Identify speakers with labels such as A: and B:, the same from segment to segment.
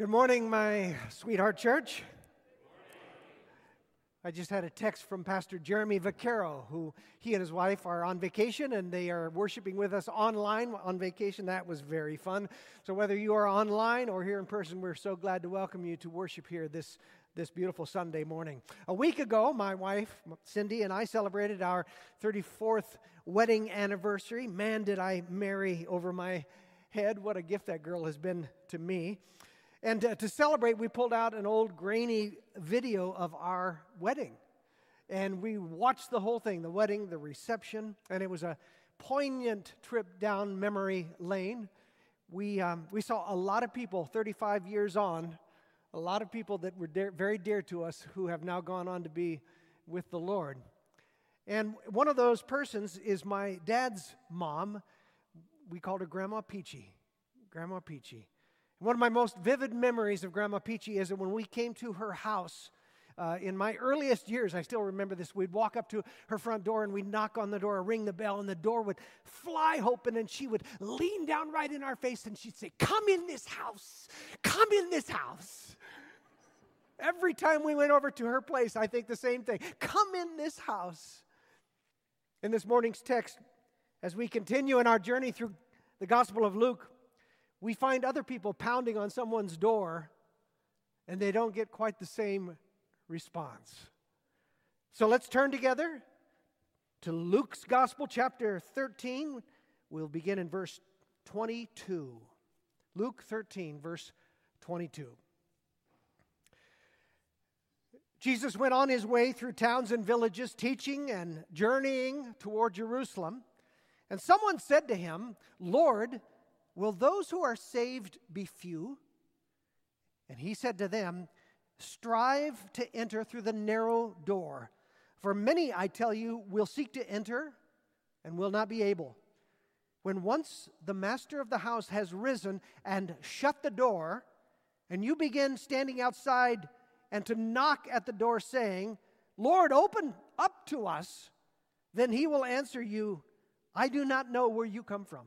A: Good morning, my sweetheart church. I just had a text from Pastor Jeremy Vaccaro, who he and his wife are on vacation and they are worshiping with us online on vacation. That was very fun. So, whether you are online or here in person, we're so glad to welcome you to worship here this, this beautiful Sunday morning. A week ago, my wife, Cindy, and I celebrated our 34th wedding anniversary. Man, did I marry over my head. What a gift that girl has been to me. And uh, to celebrate, we pulled out an old grainy video of our wedding. And we watched the whole thing the wedding, the reception, and it was a poignant trip down memory lane. We, um, we saw a lot of people 35 years on, a lot of people that were dear, very dear to us who have now gone on to be with the Lord. And one of those persons is my dad's mom. We called her Grandma Peachy. Grandma Peachy. One of my most vivid memories of Grandma Peachy is that when we came to her house, uh, in my earliest years, I still remember this. We'd walk up to her front door and we'd knock on the door, ring the bell, and the door would fly open, and she would lean down right in our face and she'd say, Come in this house, come in this house. Every time we went over to her place, I think the same thing come in this house. In this morning's text, as we continue in our journey through the Gospel of Luke, we find other people pounding on someone's door and they don't get quite the same response. So let's turn together to Luke's Gospel, chapter 13. We'll begin in verse 22. Luke 13, verse 22. Jesus went on his way through towns and villages, teaching and journeying toward Jerusalem. And someone said to him, Lord, Will those who are saved be few? And he said to them, Strive to enter through the narrow door. For many, I tell you, will seek to enter and will not be able. When once the master of the house has risen and shut the door, and you begin standing outside and to knock at the door, saying, Lord, open up to us, then he will answer you, I do not know where you come from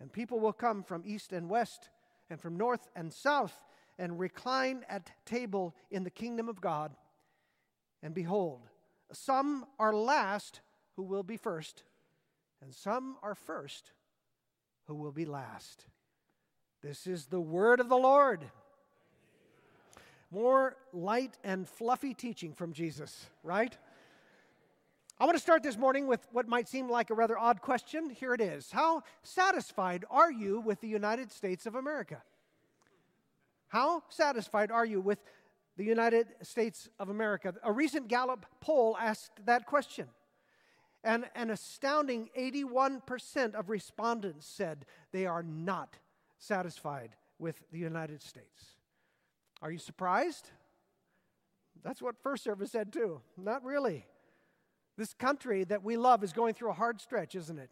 A: And people will come from east and west and from north and south and recline at table in the kingdom of God. And behold, some are last who will be first, and some are first who will be last. This is the word of the Lord. More light and fluffy teaching from Jesus, right? I want to start this morning with what might seem like a rather odd question. Here it is How satisfied are you with the United States of America? How satisfied are you with the United States of America? A recent Gallup poll asked that question. And an astounding 81% of respondents said they are not satisfied with the United States. Are you surprised? That's what First Service said too. Not really. This country that we love is going through a hard stretch, isn't it?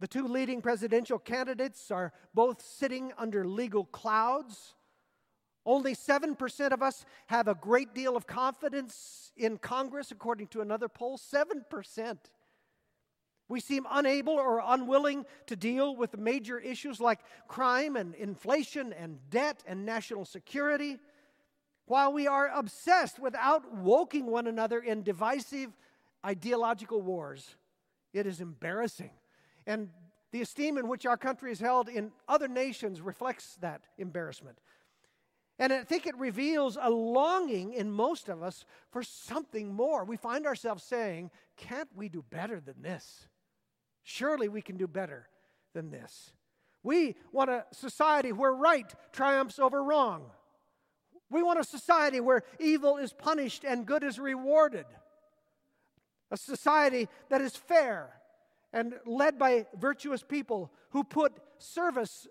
A: The two leading presidential candidates are both sitting under legal clouds. Only 7% of us have a great deal of confidence in Congress, according to another poll. 7%. We seem unable or unwilling to deal with major issues like crime and inflation and debt and national security, while we are obsessed with outwoking one another in divisive ideological wars. It is embarrassing. And the esteem in which our country is held in other nations reflects that embarrassment. And I think it reveals a longing in most of us for something more. We find ourselves saying, Can't we do better than this? Surely we can do better than this. We want a society where right triumphs over wrong. We want a society where evil is punished and good is rewarded a society that is fair and led by virtuous people who put service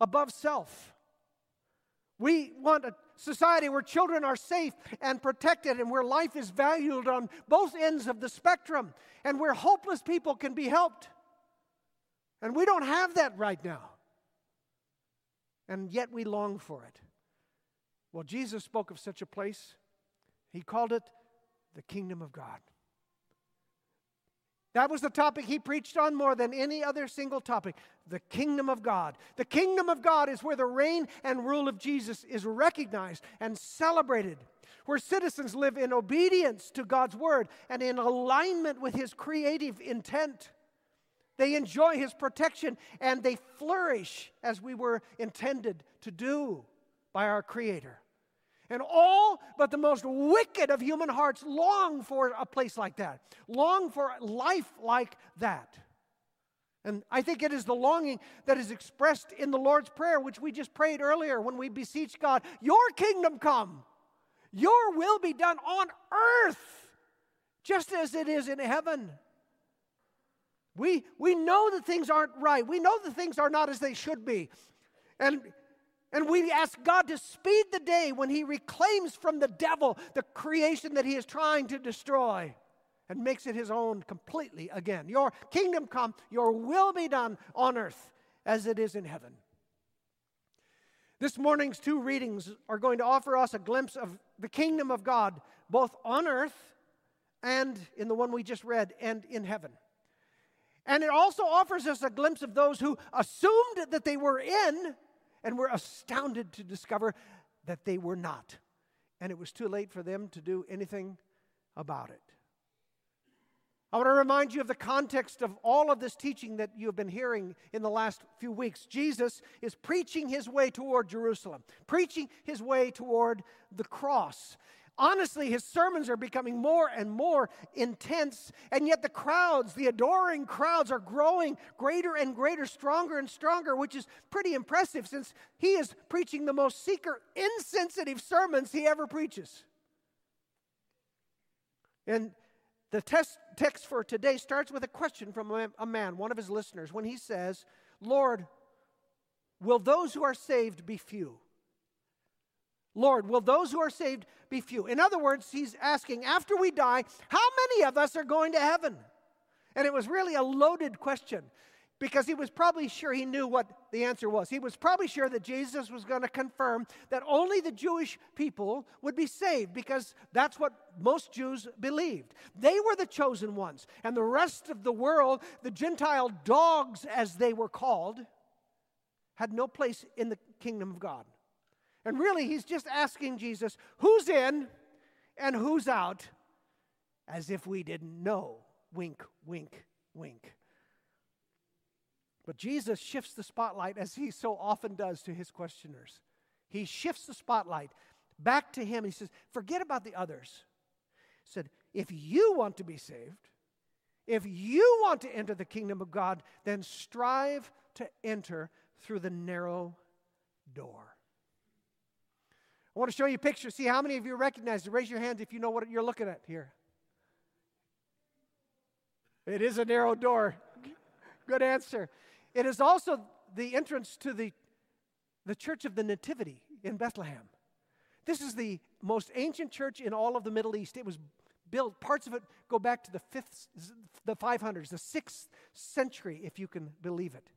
A: above self. We want a society where children are safe and protected and where life is valued on both ends of the spectrum and where hopeless people can be helped. And we don't have that right now. And yet we long for it. Well, Jesus spoke of such a place. He called it the kingdom of God. That was the topic he preached on more than any other single topic the kingdom of God. The kingdom of God is where the reign and rule of Jesus is recognized and celebrated, where citizens live in obedience to God's word and in alignment with his creative intent. They enjoy his protection and they flourish as we were intended to do by our Creator. And all but the most wicked of human hearts long for a place like that, long for life like that. And I think it is the longing that is expressed in the Lord's Prayer, which we just prayed earlier when we beseech God, Your kingdom come, Your will be done on earth, just as it is in heaven. We, we know that things aren't right. We know that things are not as they should be. And and we ask God to speed the day when He reclaims from the devil the creation that He is trying to destroy and makes it His own completely again. Your kingdom come, your will be done on earth as it is in heaven. This morning's two readings are going to offer us a glimpse of the kingdom of God, both on earth and in the one we just read, and in heaven. And it also offers us a glimpse of those who assumed that they were in and were astounded to discover that they were not. And it was too late for them to do anything about it. I want to remind you of the context of all of this teaching that you have been hearing in the last few weeks. Jesus is preaching his way toward Jerusalem, preaching his way toward the cross. Honestly, his sermons are becoming more and more intense, and yet the crowds, the adoring crowds, are growing greater and greater, stronger and stronger, which is pretty impressive since he is preaching the most seeker insensitive sermons he ever preaches. And the test, text for today starts with a question from a, a man, one of his listeners, when he says, Lord, will those who are saved be few? Lord, will those who are saved be few? In other words, he's asking, after we die, how many of us are going to heaven? And it was really a loaded question because he was probably sure he knew what the answer was. He was probably sure that Jesus was going to confirm that only the Jewish people would be saved because that's what most Jews believed. They were the chosen ones, and the rest of the world, the Gentile dogs as they were called, had no place in the kingdom of God. And really, he's just asking Jesus, who's in and who's out, as if we didn't know. Wink, wink, wink. But Jesus shifts the spotlight, as he so often does to his questioners. He shifts the spotlight back to him. He says, Forget about the others. He said, If you want to be saved, if you want to enter the kingdom of God, then strive to enter through the narrow door. I want to show you a picture. See how many of you recognize it. Raise your hands if you know what you're looking at here. It is a narrow door. Good answer. It is also the entrance to the, the Church of the Nativity in Bethlehem. This is the most ancient church in all of the Middle East. It was built, parts of it go back to the fifth, the 500s, the sixth century, if you can believe it.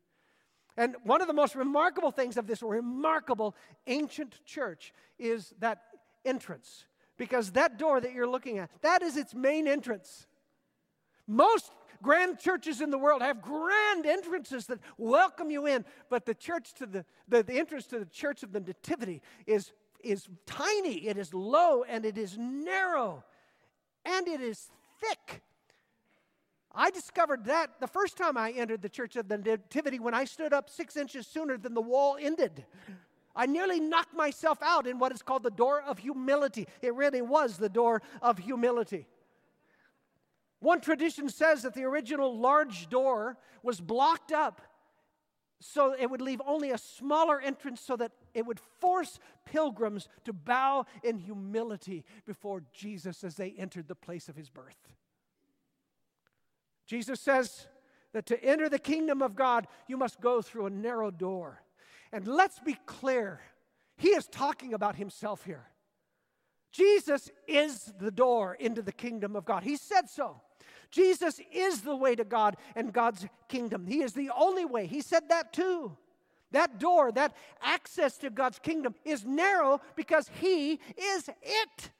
A: And one of the most remarkable things of this remarkable ancient church is that entrance. Because that door that you're looking at, that is its main entrance. Most grand churches in the world have grand entrances that welcome you in, but the church to the, the, the entrance to the church of the Nativity is, is tiny, it is low, and it is narrow, and it is thick. I discovered that the first time I entered the Church of the Nativity when I stood up six inches sooner than the wall ended. I nearly knocked myself out in what is called the door of humility. It really was the door of humility. One tradition says that the original large door was blocked up so it would leave only a smaller entrance so that it would force pilgrims to bow in humility before Jesus as they entered the place of his birth. Jesus says that to enter the kingdom of God, you must go through a narrow door. And let's be clear, he is talking about himself here. Jesus is the door into the kingdom of God. He said so. Jesus is the way to God and God's kingdom. He is the only way. He said that too. That door, that access to God's kingdom is narrow because He is it.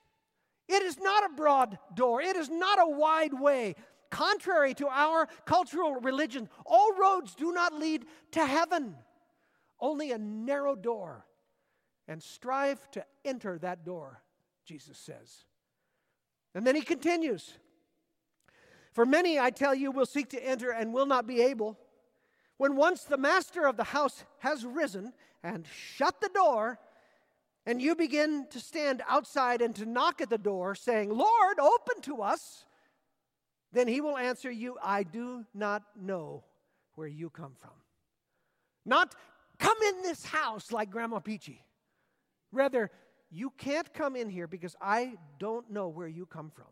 A: It is not a broad door, it is not a wide way. Contrary to our cultural religion, all roads do not lead to heaven, only a narrow door. And strive to enter that door, Jesus says. And then he continues For many, I tell you, will seek to enter and will not be able. When once the master of the house has risen and shut the door, and you begin to stand outside and to knock at the door, saying, Lord, open to us, then he will answer you, I do not know where you come from. Not come in this house like Grandma Peachy. Rather, you can't come in here because I don't know where you come from.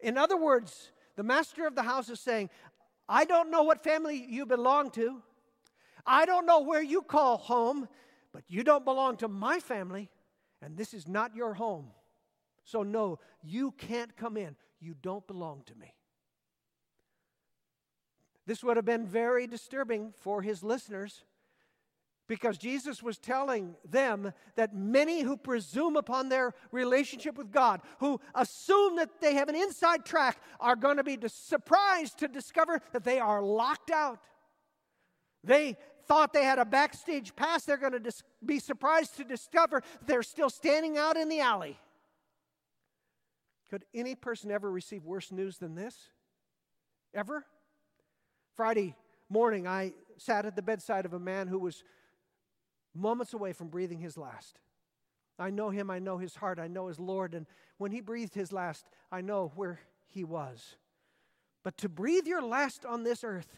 A: In other words, the master of the house is saying, I don't know what family you belong to. I don't know where you call home, but you don't belong to my family, and this is not your home. So, no, you can't come in. You don't belong to me. This would have been very disturbing for his listeners because Jesus was telling them that many who presume upon their relationship with God, who assume that they have an inside track, are going to be surprised to discover that they are locked out. They thought they had a backstage pass, they're going to dis- be surprised to discover they're still standing out in the alley. Could any person ever receive worse news than this? Ever? Friday morning, I sat at the bedside of a man who was moments away from breathing his last. I know him, I know his heart, I know his Lord, and when he breathed his last, I know where he was. But to breathe your last on this earth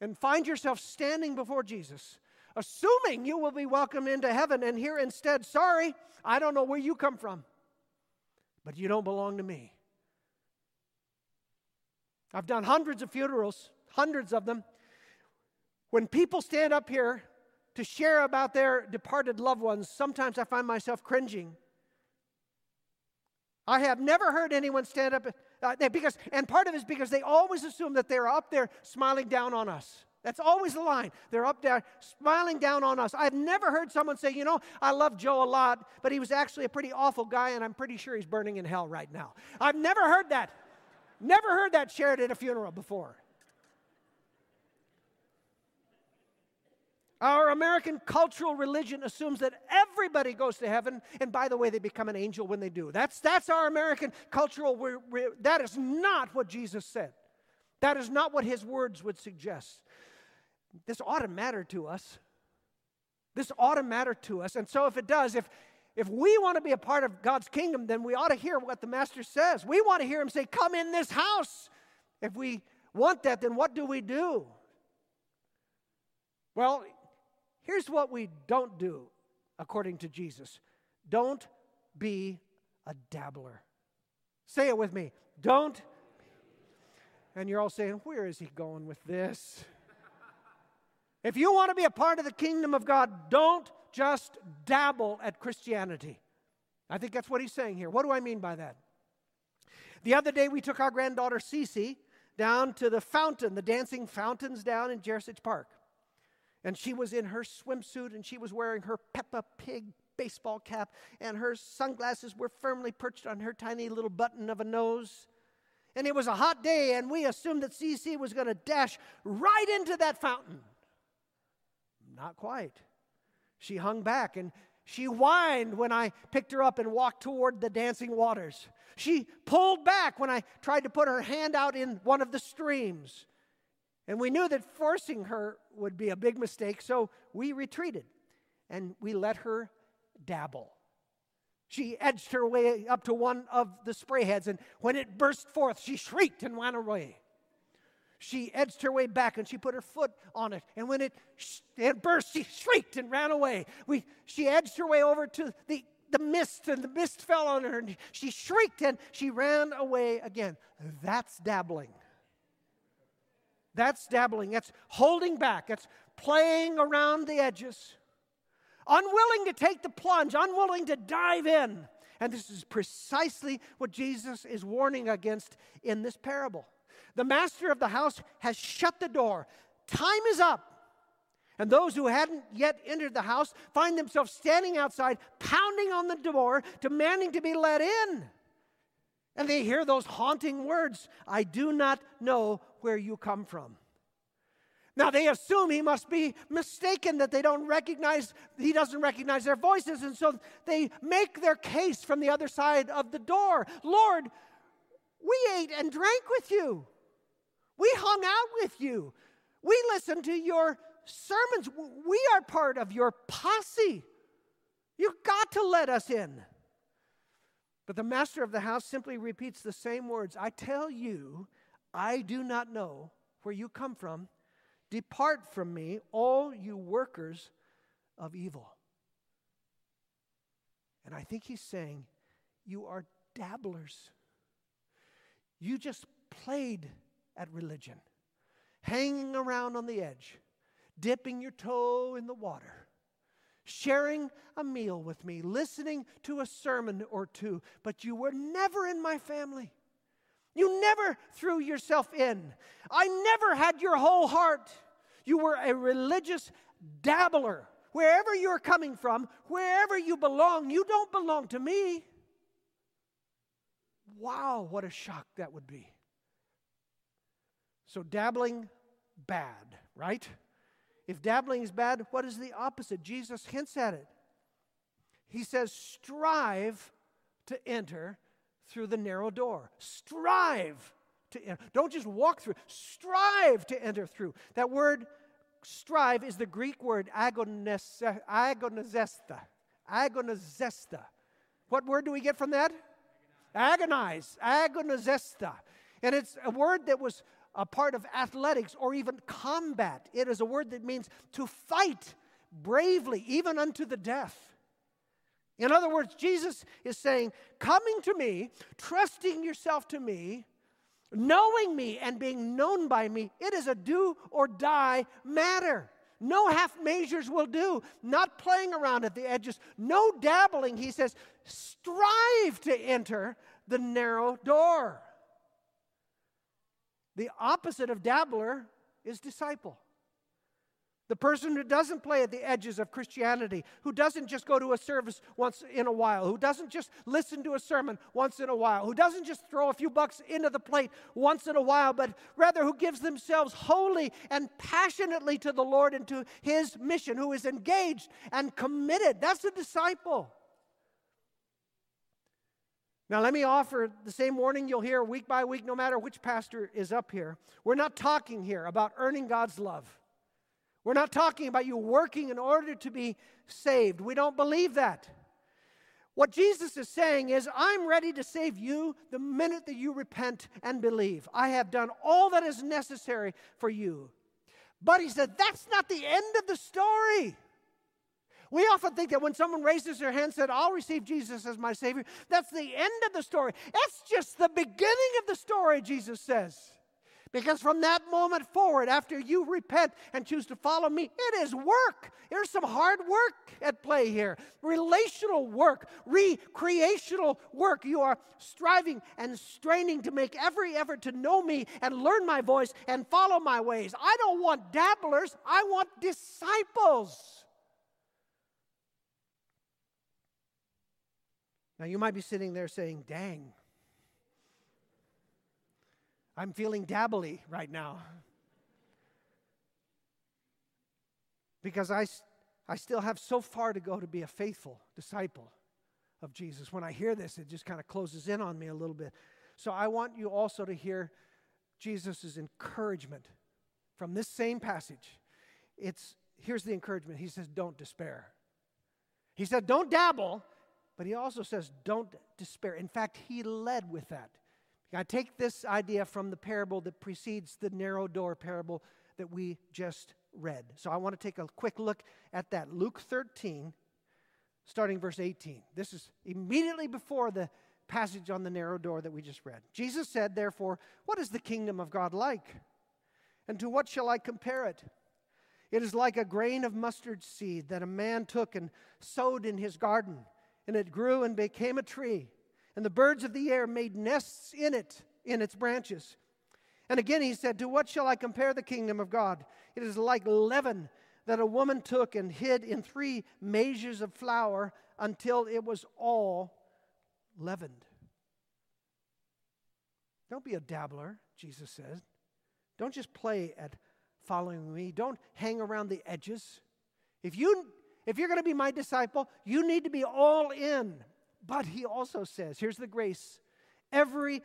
A: and find yourself standing before Jesus, assuming you will be welcomed into heaven, and here instead, sorry, I don't know where you come from, but you don't belong to me. I've done hundreds of funerals, hundreds of them. When people stand up here to share about their departed loved ones, sometimes I find myself cringing. I have never heard anyone stand up uh, because, and part of it is because they always assume that they're up there smiling down on us. That's always the line. They're up there smiling down on us. I've never heard someone say, you know, I love Joe a lot, but he was actually a pretty awful guy, and I'm pretty sure he's burning in hell right now. I've never heard that. Never heard that shared at a funeral before. Our American cultural religion assumes that everybody goes to heaven, and by the way, they become an angel when they do. That's, that's our American cultural. Re- re- that is not what Jesus said. That is not what his words would suggest. This ought to matter to us. This ought to matter to us. And so, if it does, if, if we want to be a part of God's kingdom, then we ought to hear what the Master says. We want to hear him say, Come in this house. If we want that, then what do we do? Well, Here's what we don't do according to Jesus don't be a dabbler. Say it with me. Don't. And you're all saying, where is he going with this? If you want to be a part of the kingdom of God, don't just dabble at Christianity. I think that's what he's saying here. What do I mean by that? The other day, we took our granddaughter Cece down to the fountain, the dancing fountains down in Jersey Park. And she was in her swimsuit and she was wearing her Peppa Pig baseball cap, and her sunglasses were firmly perched on her tiny little button of a nose. And it was a hot day, and we assumed that Cece was going to dash right into that fountain. Not quite. She hung back and she whined when I picked her up and walked toward the dancing waters. She pulled back when I tried to put her hand out in one of the streams. And we knew that forcing her would be a big mistake, so we retreated and we let her dabble. She edged her way up to one of the spray heads, and when it burst forth, she shrieked and ran away. She edged her way back and she put her foot on it, and when it, it burst, she shrieked and ran away. We, she edged her way over to the, the mist, and the mist fell on her, and she shrieked and she ran away again. That's dabbling. That's dabbling. That's holding back. That's playing around the edges. unwilling to take the plunge, unwilling to dive in. And this is precisely what Jesus is warning against in this parable. The master of the house has shut the door. Time is up. And those who hadn't yet entered the house find themselves standing outside, pounding on the door, demanding to be let in. And they hear those haunting words I do not know where you come from. Now they assume he must be mistaken, that they don't recognize, he doesn't recognize their voices. And so they make their case from the other side of the door Lord, we ate and drank with you, we hung out with you, we listened to your sermons, we are part of your posse. You've got to let us in. But the master of the house simply repeats the same words I tell you, I do not know where you come from Depart from me, all you workers of evil. And I think he's saying, You are dabblers. You just played at religion, hanging around on the edge, dipping your toe in the water, sharing a meal with me, listening to a sermon or two, but you were never in my family. You never threw yourself in. I never had your whole heart. You were a religious dabbler. Wherever you're coming from, wherever you belong, you don't belong to me. Wow, what a shock that would be. So, dabbling, bad, right? If dabbling is bad, what is the opposite? Jesus hints at it. He says, strive to enter through the narrow door. Strive to enter. Don't just walk through, strive to enter through. That word strive is the Greek word agonizesta. Agonizesta. What word do we get from that? Agonize. Agonizesta. And it's a word that was a part of athletics or even combat. It is a word that means to fight bravely, even unto the death. In other words, Jesus is saying, coming to me, trusting yourself to me, knowing me and being known by me, it is a do or die matter. No half measures will do. Not playing around at the edges. No dabbling. He says, strive to enter the narrow door. The opposite of dabbler is disciple. The person who doesn't play at the edges of Christianity, who doesn't just go to a service once in a while, who doesn't just listen to a sermon once in a while, who doesn't just throw a few bucks into the plate once in a while, but rather who gives themselves wholly and passionately to the Lord and to his mission, who is engaged and committed. That's a disciple. Now, let me offer the same warning you'll hear week by week, no matter which pastor is up here. We're not talking here about earning God's love. We're not talking about you working in order to be saved. We don't believe that. What Jesus is saying is, I'm ready to save you the minute that you repent and believe. I have done all that is necessary for you. But he said, that's not the end of the story. We often think that when someone raises their hand and said, I'll receive Jesus as my Savior, that's the end of the story. That's just the beginning of the story, Jesus says. Because from that moment forward, after you repent and choose to follow me, it is work. There's some hard work at play here relational work, recreational work. You are striving and straining to make every effort to know me and learn my voice and follow my ways. I don't want dabblers, I want disciples. Now, you might be sitting there saying, dang, I'm feeling dabbly right now. Because I, I still have so far to go to be a faithful disciple of Jesus. When I hear this, it just kind of closes in on me a little bit. So I want you also to hear Jesus' encouragement from this same passage. It's here's the encouragement. He says, Don't despair. He said, Don't dabble, but he also says, Don't despair. In fact, he led with that. I take this idea from the parable that precedes the narrow door parable that we just read. So I want to take a quick look at that. Luke 13, starting verse 18. This is immediately before the passage on the narrow door that we just read. Jesus said, Therefore, what is the kingdom of God like? And to what shall I compare it? It is like a grain of mustard seed that a man took and sowed in his garden, and it grew and became a tree, and the birds of the air made nests in it, in its branches. And again he said, To what shall I compare the kingdom of God? It is like leaven that a woman took and hid in three measures of flour until it was all leavened. Don't be a dabbler, Jesus said. Don't just play at following me. Don't hang around the edges. If you if you're going to be my disciple, you need to be all in. But he also says, here's the grace. Every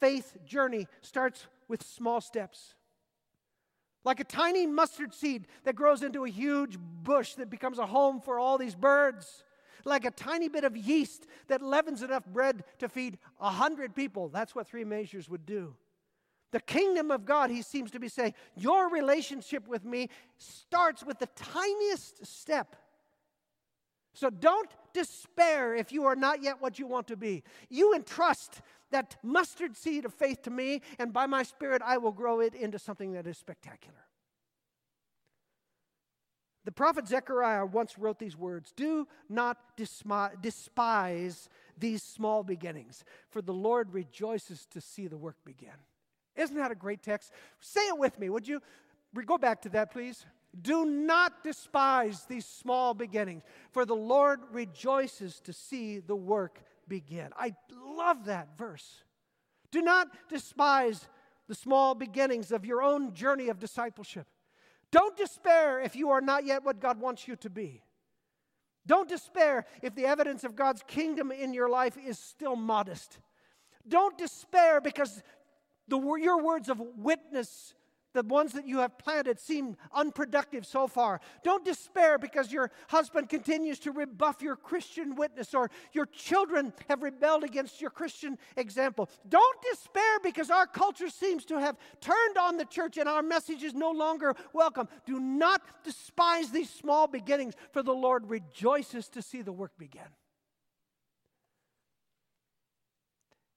A: faith journey starts with small steps. Like a tiny mustard seed that grows into a huge bush that becomes a home for all these birds. Like a tiny bit of yeast that leavens enough bread to feed a hundred people. That's what three measures would do. The kingdom of God, he seems to be saying, your relationship with me starts with the tiniest step. So don't despair if you are not yet what you want to be. You entrust that mustard seed of faith to me, and by my Spirit, I will grow it into something that is spectacular. The prophet Zechariah once wrote these words Do not despise these small beginnings, for the Lord rejoices to see the work begin. Isn't that a great text? Say it with me, would you? Go back to that, please. Do not despise these small beginnings, for the Lord rejoices to see the work begin. I love that verse. Do not despise the small beginnings of your own journey of discipleship. Don't despair if you are not yet what God wants you to be. Don't despair if the evidence of God's kingdom in your life is still modest. Don't despair because the, your words of witness, the ones that you have planted, seem unproductive so far. Don't despair because your husband continues to rebuff your Christian witness or your children have rebelled against your Christian example. Don't despair because our culture seems to have turned on the church and our message is no longer welcome. Do not despise these small beginnings, for the Lord rejoices to see the work begin.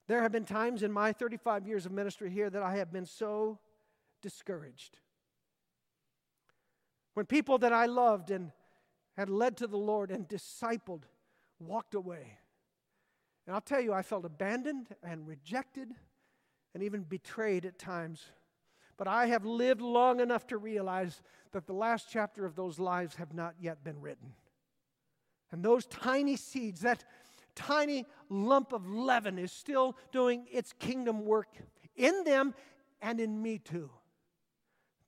A: There have been times in my 35 years of ministry here that I have been so discouraged. When people that I loved and had led to the Lord and discipled walked away. And I'll tell you, I felt abandoned and rejected and even betrayed at times. But I have lived long enough to realize that the last chapter of those lives have not yet been written. And those tiny seeds, that tiny lump of leaven is still doing its kingdom work in them and in me too.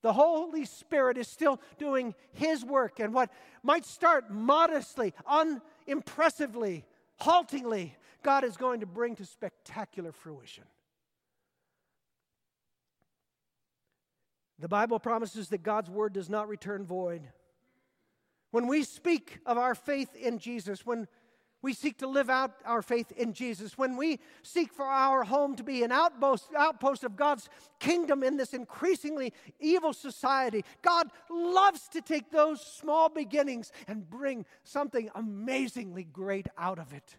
A: The Holy Spirit is still doing His work, and what might start modestly, unimpressively, haltingly, God is going to bring to spectacular fruition. The Bible promises that God's word does not return void. When we speak of our faith in Jesus, when we seek to live out our faith in Jesus, when we seek for our home to be an outpost, outpost of God's kingdom in this increasingly evil society, God loves to take those small beginnings and bring something amazingly great out of it.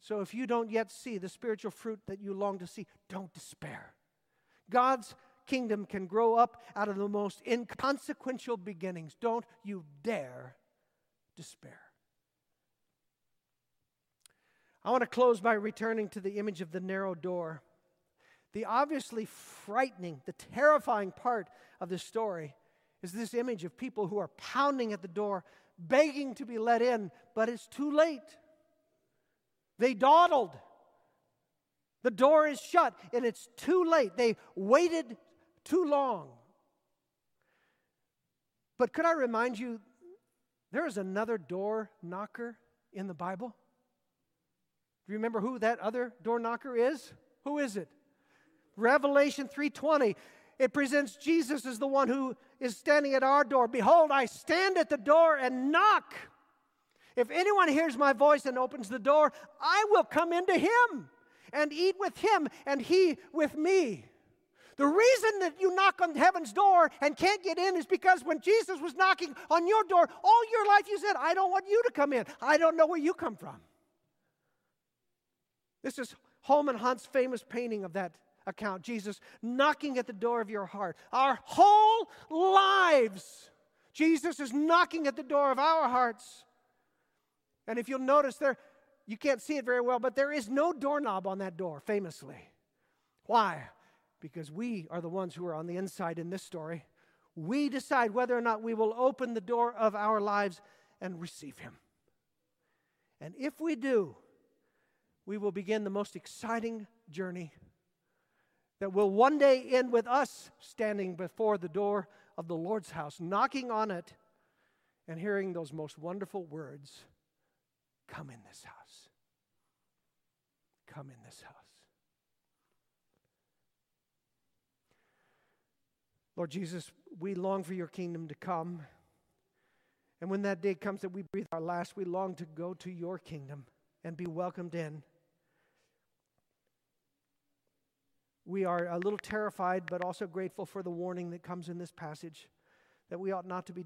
A: So if you don't yet see the spiritual fruit that you long to see, don't despair. God's kingdom can grow up out of the most inconsequential beginnings. Don't you dare despair. I want to close by returning to the image of the narrow door. The obviously frightening, the terrifying part of this story is this image of people who are pounding at the door, begging to be let in, but it's too late. They dawdled. The door is shut, and it's too late. They waited too long. But could I remind you, there is another door knocker in the Bible? You remember who that other door knocker is? Who is it? Revelation 3:20. It presents Jesus as the one who is standing at our door. Behold, I stand at the door and knock. If anyone hears my voice and opens the door, I will come into him and eat with him and he with me. The reason that you knock on heaven's door and can't get in is because when Jesus was knocking on your door, all your life you said, I don't want you to come in. I don't know where you come from. This is Holman Hunt's famous painting of that account Jesus knocking at the door of your heart. Our whole lives Jesus is knocking at the door of our hearts. And if you'll notice there, you can't see it very well, but there is no doorknob on that door, famously. Why? Because we are the ones who are on the inside in this story. We decide whether or not we will open the door of our lives and receive Him. And if we do, we will begin the most exciting journey that will one day end with us standing before the door of the Lord's house, knocking on it and hearing those most wonderful words Come in this house. Come in this house. Lord Jesus, we long for your kingdom to come. And when that day comes that we breathe our last, we long to go to your kingdom and be welcomed in. We are a little terrified, but also grateful for the warning that comes in this passage that we ought not to be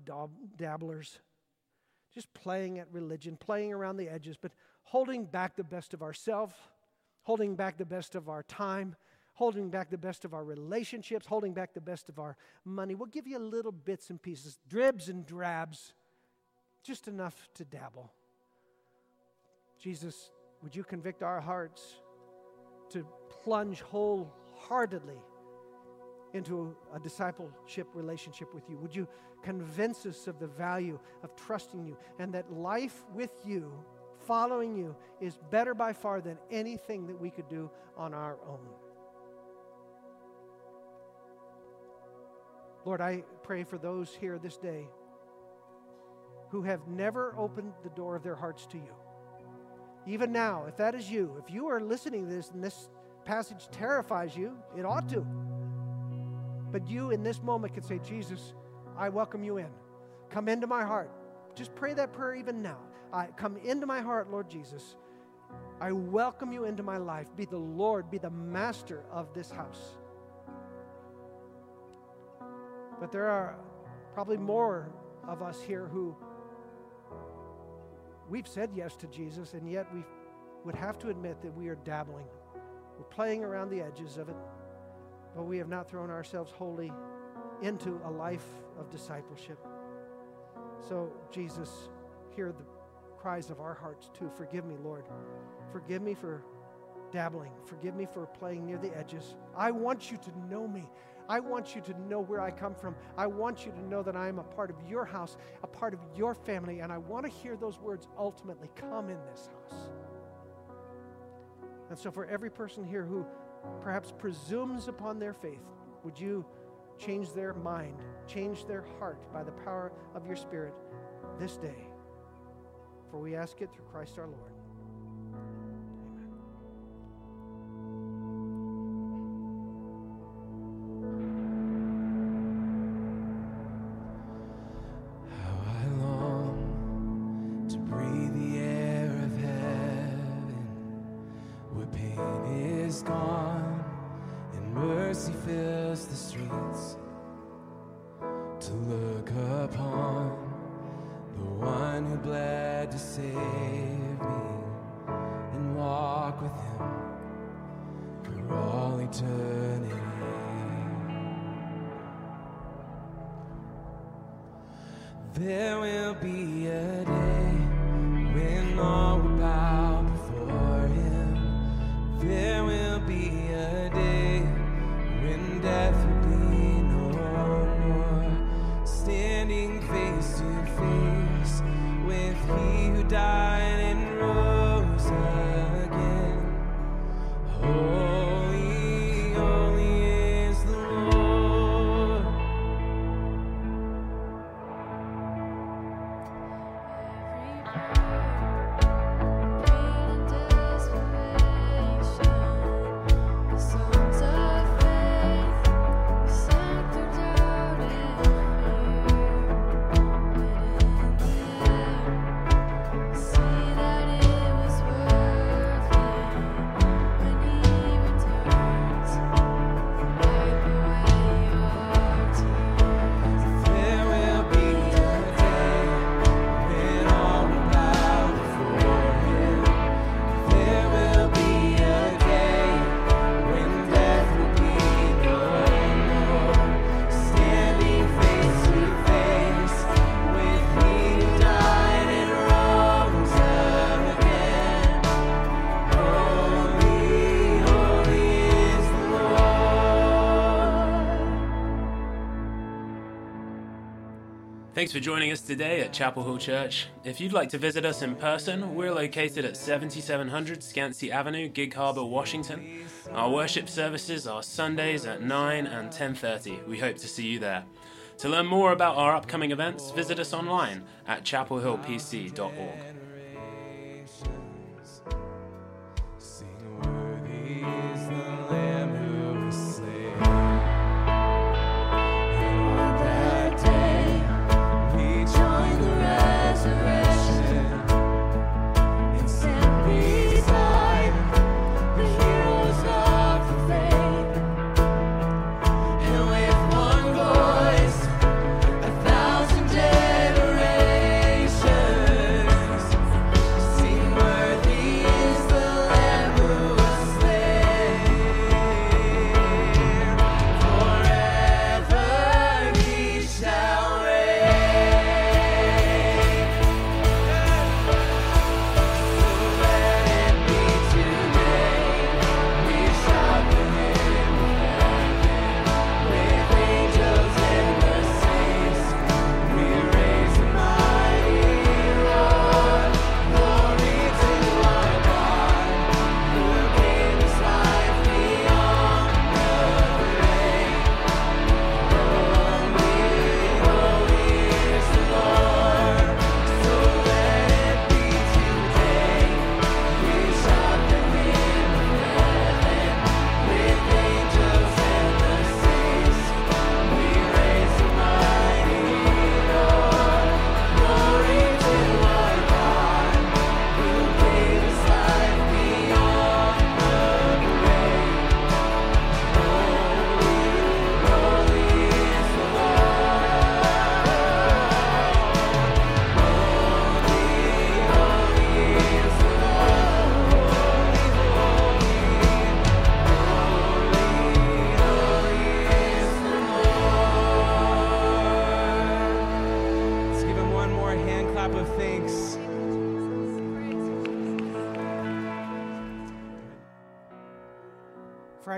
A: dabblers, just playing at religion, playing around the edges, but holding back the best of ourselves, holding back the best of our time, holding back the best of our relationships, holding back the best of our money. We'll give you little bits and pieces, dribs and drabs just enough to dabble. Jesus, would you convict our hearts to plunge wholeheartedly into a discipleship relationship with you? Would you convince us of the value of trusting you and that life with you, following you, is better by far than anything that we could do on our own? Lord, I pray for those here this day who have never opened the door of their hearts to you. Even now, if that is you, if you are listening to this this passage terrifies you, it ought to. But you in this moment can say, Jesus, I welcome you in. Come into my heart. Just pray that prayer even now. I come into my heart, Lord Jesus. I welcome you into my life. Be the Lord, be the master of this house. But there are probably more of us here who We've said yes to Jesus, and yet we would have to admit that we are dabbling. We're playing around the edges of it, but we have not thrown ourselves wholly into a life of discipleship. So, Jesus, hear the cries of our hearts too. Forgive me, Lord. Forgive me for dabbling. Forgive me for playing near the edges. I want you to know me. I want you to know where I come from. I want you to know that I am a part of your house, a part of your family, and I want to hear those words ultimately come in this house. And so, for every person here who perhaps presumes upon their faith, would you change their mind, change their heart by the power of your Spirit this day? For we ask it through Christ our Lord.
B: There will be a day when all Thanks for joining us today at Chapel Hill Church. If you'd like to visit us in person, we're located at 7700 Skansie Avenue, Gig Harbor, Washington. Our worship services are Sundays at 9 and 10:30. We hope to see you there. To learn more about our upcoming events, visit us online at chapelhillpc.org.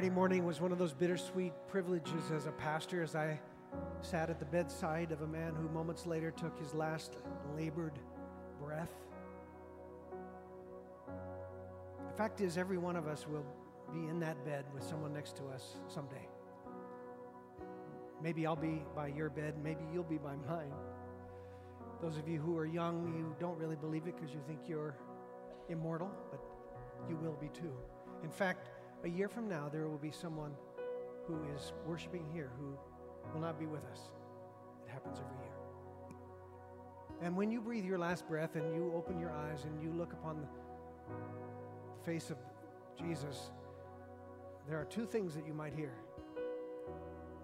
A: Friday morning was one of those bittersweet privileges as a pastor as I sat at the bedside of a man who moments later took his last labored breath. The fact is, every one of us will be in that bed with someone next to us someday. Maybe I'll be by your bed, maybe you'll be by mine. Those of you who are young, you don't really believe it because you think you're immortal, but you will be too. In fact, a year from now, there will be someone who is worshiping here who will not be with us. It happens every year. And when you breathe your last breath and you open your eyes and you look upon the face of Jesus, there are two things that you might hear.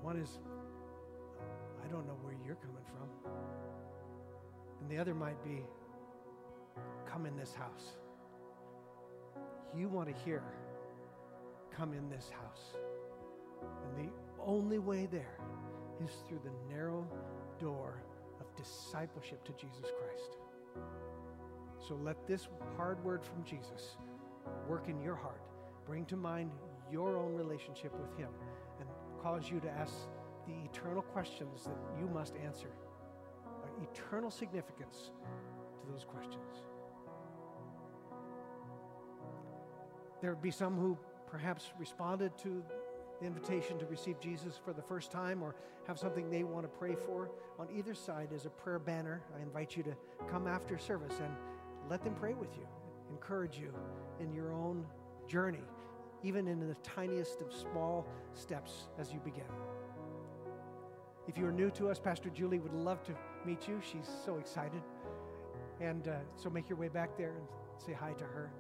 A: One is, I don't know where you're coming from. And the other might be, come in this house. You want to hear come in this house. And the only way there is through the narrow door of discipleship to Jesus Christ. So let this hard word from Jesus work in your heart, bring to mind your own relationship with Him, and cause you to ask the eternal questions that you must answer. Uh, eternal significance to those questions. There would be some who perhaps responded to the invitation to receive Jesus for the first time or have something they want to pray for, on either side is a prayer banner. I invite you to come after service and let them pray with you, encourage you in your own journey, even in the tiniest of small steps as you begin. If you're new to us, Pastor Julie would love to meet you. She's so excited. And uh, so make your way back there and say hi to her.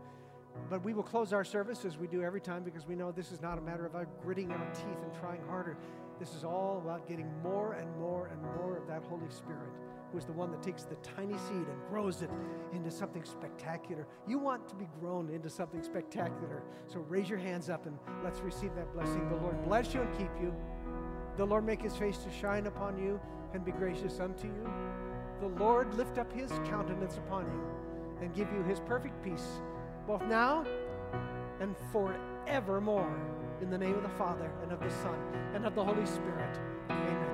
A: But we will close our service as we do every time because we know this is not a matter of uh, gritting our teeth and trying harder. This is all about getting more and more and more of that Holy Spirit, who is the one that takes the tiny seed and grows it into something spectacular. You want to be grown into something spectacular. So raise your hands up and let's receive that blessing. The Lord bless you and keep you. The Lord make his face to shine upon you and be gracious unto you. The Lord lift up his countenance upon you and give you his perfect peace both now and forevermore. In the name of the Father, and of the Son, and of the Holy Spirit. Amen.